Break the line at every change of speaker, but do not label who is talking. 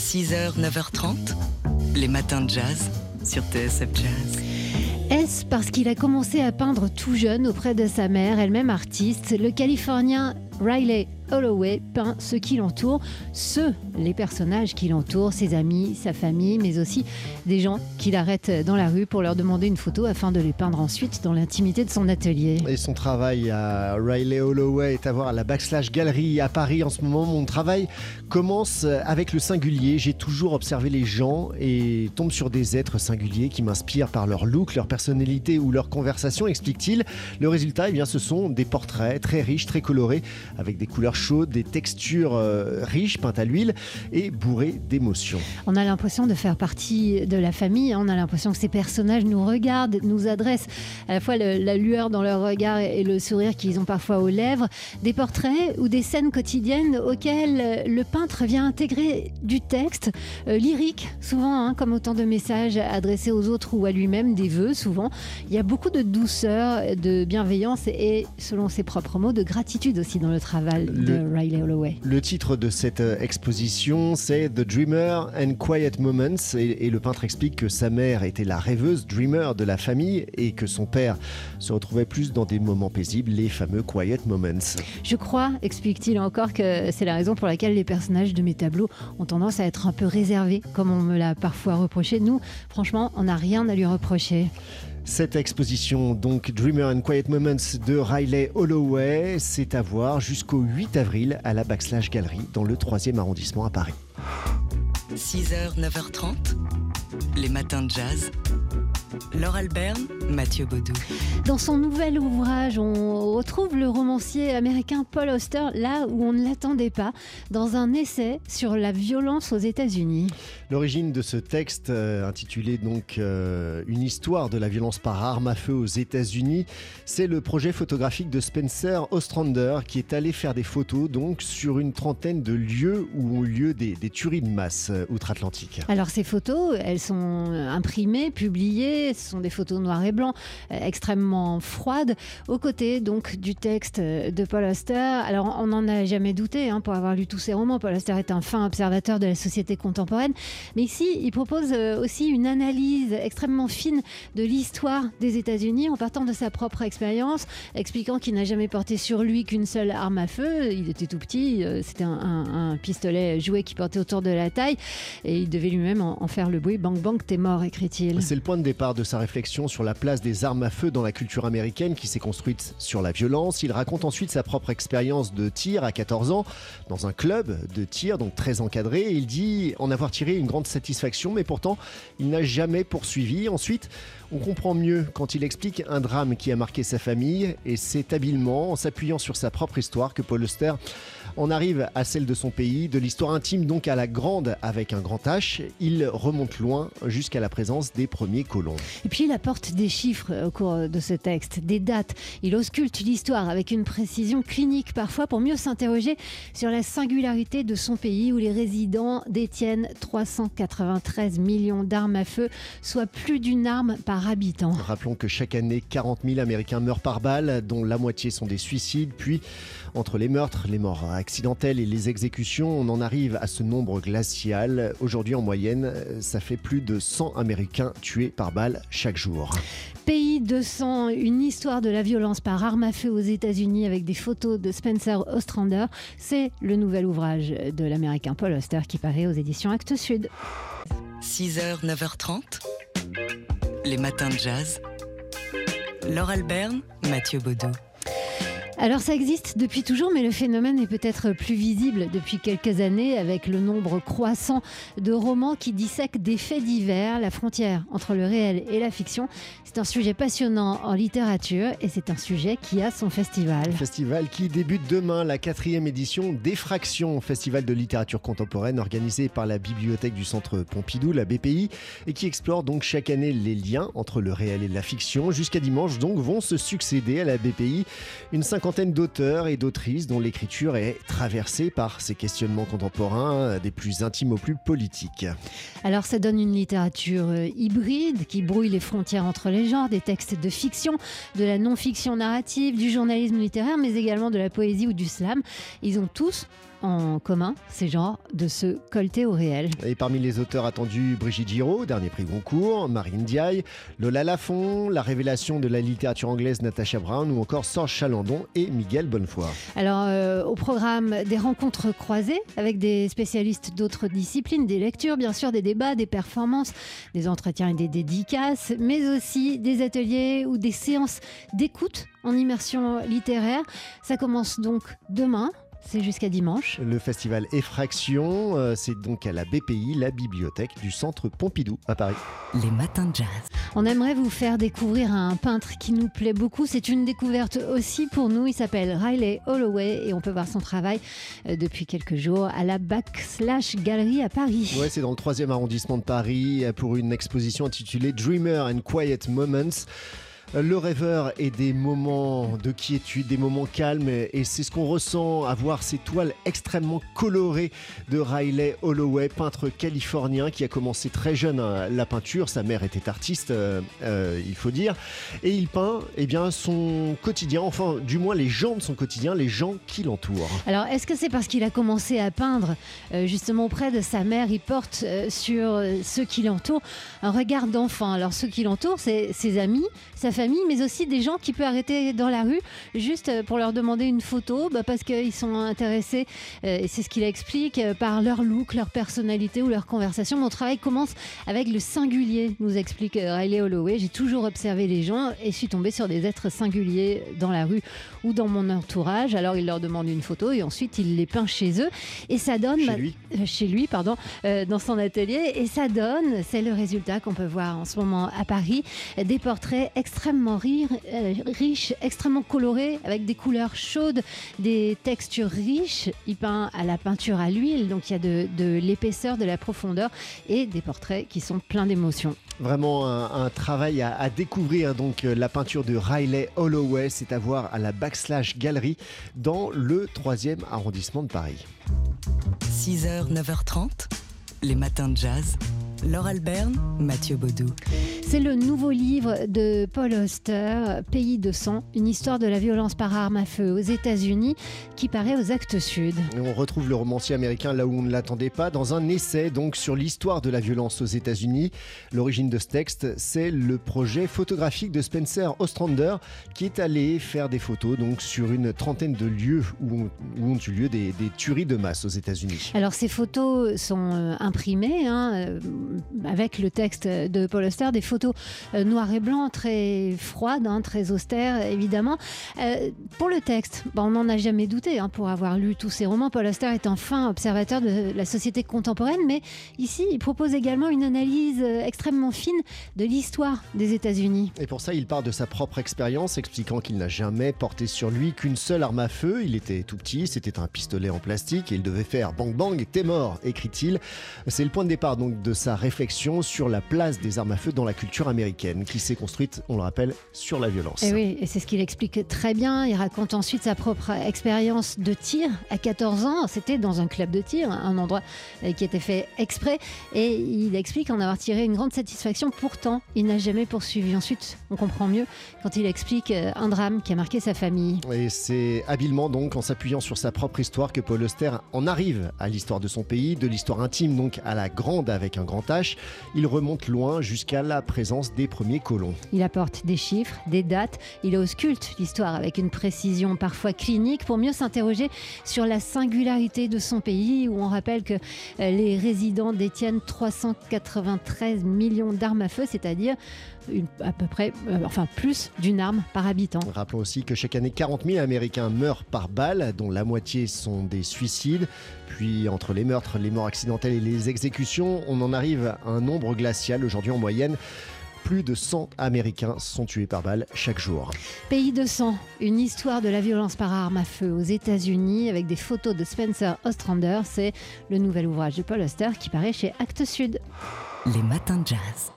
6h, 9h30, les matins de jazz sur TSF Jazz.
Est-ce parce qu'il a commencé à peindre tout jeune auprès de sa mère, elle-même artiste, le Californien Riley Holloway peint ceux qui l'entourent, ceux, les personnages qui l'entourent, ses amis, sa famille, mais aussi des gens qui l'arrêtent dans la rue pour leur demander une photo afin de les peindre ensuite dans l'intimité de son atelier.
Et son travail à Riley Holloway est à voir à la Backslash Gallery à Paris en ce moment. Mon travail commence avec le singulier. J'ai toujours observé les gens et tombe sur des êtres singuliers qui m'inspirent par leur look, leur personnalité ou leur conversation, explique-t-il. Le résultat, eh bien, ce sont des portraits très riches, très colorés, avec des couleurs chaudes, des textures euh, riches, peintes à l'huile et bourrées d'émotions.
On a l'impression de faire partie de la famille, hein. on a l'impression que ces personnages nous regardent, nous adressent à la fois la lueur dans leur regard et le sourire qu'ils ont parfois aux lèvres, des portraits ou des scènes quotidiennes auxquelles euh, le peintre vient intégrer du texte euh, lyrique, souvent hein, comme autant de messages adressés aux autres ou à lui-même, des vœux souvent. Il y a beaucoup de douceur, de bienveillance et, selon ses propres mots, de gratitude aussi dans le travail de
Le-
Riley Holloway.
Le titre de cette euh, exposition, c'est The Dreamer and Quiet Moments. Et, et le peintre explique que sa mère était la rêveuse dreamer de la famille et que son père se retrouvait plus dans des moments paisibles, les fameux Quiet Moments.
Je crois, explique-t-il encore, que c'est la raison pour laquelle les personnages de mes tableaux ont tendance à être un peu réservés, comme on me l'a parfois reproché. Nous, franchement, on n'a rien à lui reprocher.
Cette exposition, donc Dreamer and Quiet Moments de Riley Holloway, c'est à voir jusqu'au 8 avril à la Backslash Gallery dans le 3e arrondissement à Paris.
6h, 9h30, les matins de jazz. Laure Alberne, Mathieu Baudou.
Dans son nouvel ouvrage, on retrouve le romancier américain Paul Auster là où on ne l'attendait pas, dans un essai sur la violence aux États-Unis.
L'origine de ce texte, euh, intitulé donc euh, Une histoire de la violence par arme à feu aux États-Unis, c'est le projet photographique de Spencer Ostrander qui est allé faire des photos donc sur une trentaine de lieux où ont lieu des, des tueries de masse euh, outre-Atlantique.
Alors ces photos, elles sont imprimées, publiées, ce sont des photos noir et blanc, euh, extrêmement froides, aux côtés donc du texte euh, de Paul Auster. Alors on n'en a jamais douté hein, pour avoir lu tous ses romans. Paul Auster est un fin observateur de la société contemporaine, mais ici il propose euh, aussi une analyse extrêmement fine de l'histoire des États-Unis en partant de sa propre expérience, expliquant qu'il n'a jamais porté sur lui qu'une seule arme à feu. Il était tout petit, c'était un pistolet jouet qui portait autour de la taille et il devait lui-même en, en faire le bruit. Bang bang, t'es mort, écrit-il.
C'est le point de départ de sa réflexion sur la place des armes à feu dans la culture américaine qui s'est construite sur la violence. Il raconte ensuite sa propre expérience de tir à 14 ans dans un club de tir, donc très encadré. Il dit en avoir tiré une grande satisfaction, mais pourtant il n'a jamais poursuivi. Ensuite, on comprend mieux quand il explique un drame qui a marqué sa famille et c'est habilement en s'appuyant sur sa propre histoire que Paul Auster on arrive à celle de son pays, de l'histoire intime donc à la grande avec un grand H. Il remonte loin jusqu'à la présence des premiers colons.
Et puis il apporte des chiffres au cours de ce texte, des dates. Il ausculte l'histoire avec une précision clinique parfois pour mieux s'interroger sur la singularité de son pays où les résidents détiennent 393 millions d'armes à feu, soit plus d'une arme par habitant.
Rappelons que chaque année, 40 000 Américains meurent par balle, dont la moitié sont des suicides. Puis, entre les meurtres, les morts accidentelles et les exécutions, on en arrive à ce nombre glacial. Aujourd'hui, en moyenne, ça fait plus de 100 Américains tués par balle chaque jour.
Pays de sang, une histoire de la violence par arme à feu aux États-Unis avec des photos de Spencer Ostrander. C'est le nouvel ouvrage de l'américain Paul Auster qui paraît aux éditions Actes Sud.
6h, 9h30, les matins de jazz. Laure Alberne, Mathieu Baudou.
Alors ça existe depuis toujours, mais le phénomène est peut-être plus visible depuis quelques années avec le nombre croissant de romans qui dissèquent des faits divers, la frontière entre le réel et la fiction. C'est un sujet passionnant en littérature et c'est un sujet qui a son festival.
Festival qui débute demain, la quatrième édition d'Effraction, festival de littérature contemporaine organisé par la bibliothèque du Centre Pompidou, la BPI, et qui explore donc chaque année les liens entre le réel et la fiction. Jusqu'à dimanche, donc, vont se succéder à la BPI une cinquantaine d'auteurs et d'autrices dont l'écriture est traversée par ces questionnements contemporains, des plus intimes aux plus politiques.
Alors ça donne une littérature euh, hybride qui brouille les frontières entre les genres, des textes de fiction, de la non-fiction narrative, du journalisme littéraire, mais également de la poésie ou du slam. Ils ont tous en commun, c'est genre de se colter au réel.
Et parmi les auteurs attendus, Brigitte Giraud, dernier prix Goncourt, Marine Diaye, Lola Lafont, la révélation de la littérature anglaise Natasha Brown ou encore Sorge Chalandon et Miguel Bonnefoy.
Alors, euh, au programme, des rencontres croisées avec des spécialistes d'autres disciplines, des lectures, bien sûr, des débats, des performances, des entretiens et des dédicaces, mais aussi des ateliers ou des séances d'écoute en immersion littéraire. Ça commence donc demain c'est jusqu'à dimanche.
Le festival Effraction, euh, c'est donc à la BPI, la bibliothèque du centre Pompidou à Paris.
Les matins de jazz.
On aimerait vous faire découvrir un peintre qui nous plaît beaucoup. C'est une découverte aussi pour nous. Il s'appelle Riley Holloway et on peut voir son travail euh, depuis quelques jours à la Backslash Galerie à Paris.
Ouais, c'est dans le troisième arrondissement de Paris pour une exposition intitulée Dreamer and Quiet Moments le rêveur et des moments de quiétude, des moments calmes. Et c'est ce qu'on ressent à voir ces toiles extrêmement colorées de Riley Holloway, peintre californien qui a commencé très jeune hein, la peinture. Sa mère était artiste, euh, euh, il faut dire. Et il peint eh bien, son quotidien, enfin du moins les gens de son quotidien, les gens qui l'entourent.
Alors est-ce que c'est parce qu'il a commencé à peindre euh, justement auprès de sa mère? Il porte sur ceux qui l'entourent un regard d'enfant. Alors ceux qui l'entourent, c'est ses amis, sa famille mais aussi des gens qui peuvent arrêter dans la rue juste euh, pour leur demander une photo, bah, parce qu'ils sont intéressés, euh, et c'est ce qu'il explique, euh, par leur look, leur personnalité ou leur conversation. Mon travail commence avec le singulier, nous explique Riley Holloway. J'ai toujours observé les gens et suis tombée sur des êtres singuliers dans la rue ou dans mon entourage. Alors il leur demande une photo et ensuite il les peint chez eux. Et ça donne...
Chez lui,
chez lui pardon, dans son atelier. Et ça donne, c'est le résultat qu'on peut voir en ce moment à Paris, des portraits extrêmement extrêmement rire, euh, riche, extrêmement coloré, avec des couleurs chaudes, des textures riches. Il peint à la peinture à l'huile, donc il y a de, l'épaisseur, de la profondeur et des portraits qui sont pleins d'émotions.
Vraiment un, travail à, découvrir. Donc euh, la peinture de Riley Holloway, c'est à voir à la Backslash Galerie dans le 3e arrondissement de Paris.
6h, 9h30, les matins de jazz. Laure Alberne, Mathieu Baudou.
C'est le nouveau livre de Paul Auster, Pays de sang, une histoire de la violence par arme à feu aux États-Unis, qui paraît aux Actes Sud.
on retrouve le romancier américain là où on ne l'attendait pas, dans un essai donc sur l'histoire de la violence aux États-Unis. L'origine de ce texte, c'est le projet photographique de Spencer Ostrander, qui est allé faire des photos donc sur une trentaine de lieux où, ont eu lieu des, tueries de masse aux États-Unis.
Alors ces photos sont euh, imprimées. Hein, euh, avec le texte de Paul Auster, des photos euh, noir et blanc très froides, hein, très austères évidemment. Euh, pour le texte, on n'en a jamais douté hein, pour avoir lu tous ces romans. Paul Auster est enfin observateur de la société contemporaine, mais ici il propose également une analyse euh, extrêmement fine de l'histoire des États-Unis.
Et pour ça, il part de sa propre expérience, expliquant qu'il n'a jamais porté sur lui qu'une seule arme à feu. Il était tout petit, c'était un pistolet en plastique et il devait faire bang bang, t'es mort, écrit-il. C'est le point de départ donc de sa réflexion sur la place des armes à feu dans la culture américaine, qui s'est construite, on le rappelle, sur la violence.
Et oui, et c'est ce qu'il explique très bien. Il raconte ensuite sa propre expérience de tir à 14 ans. C'était dans un club de tir, un endroit euh, qui était fait exprès. Et il explique en avoir tiré une grande satisfaction. Pourtant, il n'a jamais poursuivi. Ensuite, on comprend mieux quand il explique euh, un drame qui a marqué sa famille.
Et c'est habilement donc en s'appuyant sur sa propre histoire que Paul Auster en arrive à l'histoire de son pays, de l'histoire intime donc à la grande avec un grand il remonte loin jusqu'à la présence des premiers colons.
Il apporte des chiffres, des dates, il ausculte l'histoire avec une précision parfois clinique pour mieux s'interroger sur la singularité de son pays où on rappelle que euh, les résidents détiennent 393 millions d'armes à feu, c'est-à-dire à peu près, euh, enfin plus d'une arme par habitant.
Rappelons aussi que chaque année, 40 000 Américains meurent par balle, dont la moitié sont des suicides. Puis entre les meurtres, les morts accidentelles et les exécutions, on en arrive à un nombre glacial. Aujourd'hui, en moyenne, plus de 100 Américains sont tués par balle chaque jour.
Pays de sang, une histoire de la violence par arme à feu aux États-Unis avec des photos de Spencer Ostrander. C'est le nouvel ouvrage de Paul Auster qui paraît chez Actes Sud.
Les matins de jazz.